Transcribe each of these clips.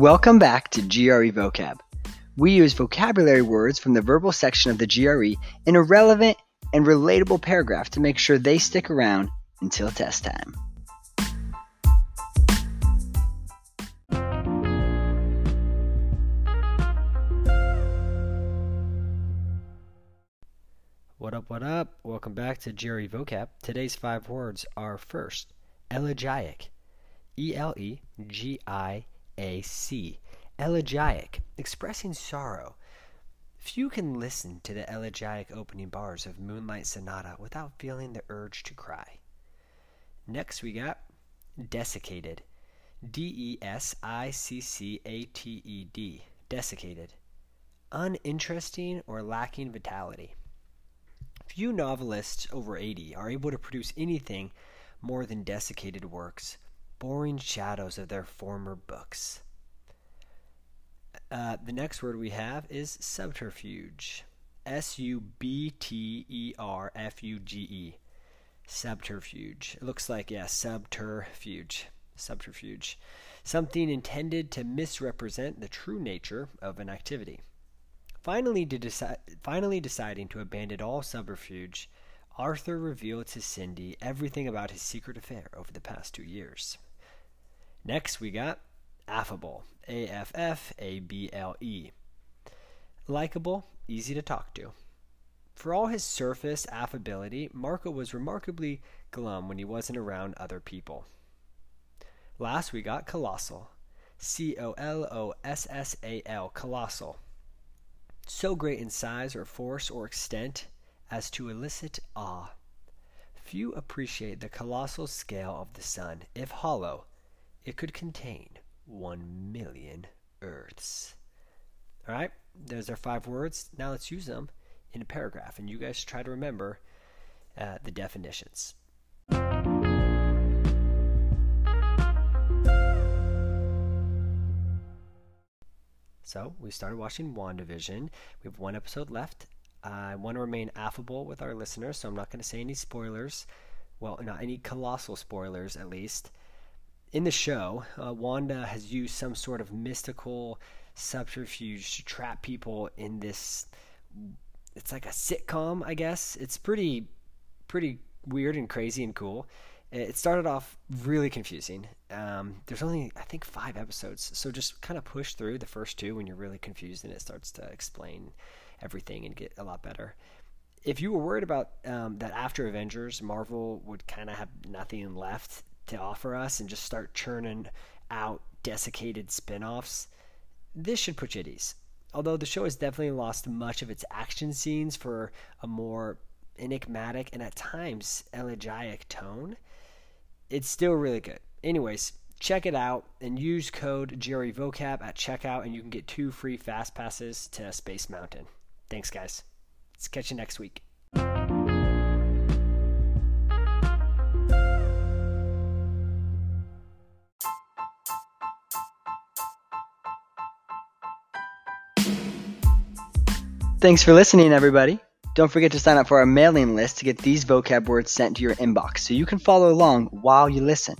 Welcome back to GRE Vocab. We use vocabulary words from the verbal section of the GRE in a relevant and relatable paragraph to make sure they stick around until test time. What up, what up? Welcome back to GRE Vocab. Today's five words are first, elegiac. E L E G I A C. Elegiac, expressing sorrow. Few can listen to the elegiac opening bars of Moonlight Sonata without feeling the urge to cry. Next, we got desiccated. D E S I C C A T E D. Desiccated. Uninteresting or lacking vitality. Few novelists over 80 are able to produce anything more than desiccated works, boring shadows of their former books. Uh, the next word we have is subterfuge. S U B T E R F U G E. Subterfuge. It looks like, yeah, subterfuge. Subterfuge. Something intended to misrepresent the true nature of an activity. Finally, deci- finally deciding to abandon all subterfuge, Arthur revealed to Cindy everything about his secret affair over the past two years. Next, we got affable. A F F A B L E. Likeable, easy to talk to. For all his surface affability, Marco was remarkably glum when he wasn't around other people. Last, we got colossal. C O L O S S A L, colossal so great in size or force or extent as to elicit awe. Few appreciate the colossal scale of the sun. If hollow, it could contain one million earths. All right, there's our five words. Now let's use them in a paragraph, and you guys try to remember uh, the definitions. So we started watching WandaVision. We have one episode left. I want to remain affable with our listeners, so I'm not going to say any spoilers. Well, not any colossal spoilers, at least. In the show, uh, Wanda has used some sort of mystical subterfuge to trap people in this. It's like a sitcom, I guess. It's pretty, pretty weird and crazy and cool. It started off really confusing. Um, there's only, I think, five episodes. So just kind of push through the first two when you're really confused and it starts to explain everything and get a lot better. If you were worried about um, that after Avengers, Marvel would kind of have nothing left to offer us and just start churning out desiccated spin offs, this should put you at ease. Although the show has definitely lost much of its action scenes for a more enigmatic and at times elegiac tone it's still really good. Anyways, check it out and use code GRE Vocab at checkout, and you can get two free fast passes to Space Mountain. Thanks, guys. Let's catch you next week. Thanks for listening, everybody. Don't forget to sign up for our mailing list to get these vocab words sent to your inbox so you can follow along while you listen.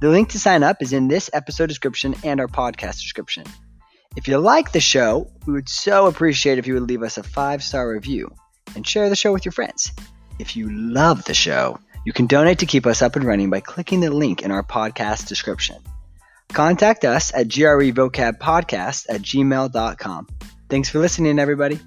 The link to sign up is in this episode description and our podcast description. If you like the show, we would so appreciate if you would leave us a five star review and share the show with your friends. If you love the show, you can donate to keep us up and running by clicking the link in our podcast description. Contact us at grevocabpodcast at gmail.com. Thanks for listening, everybody.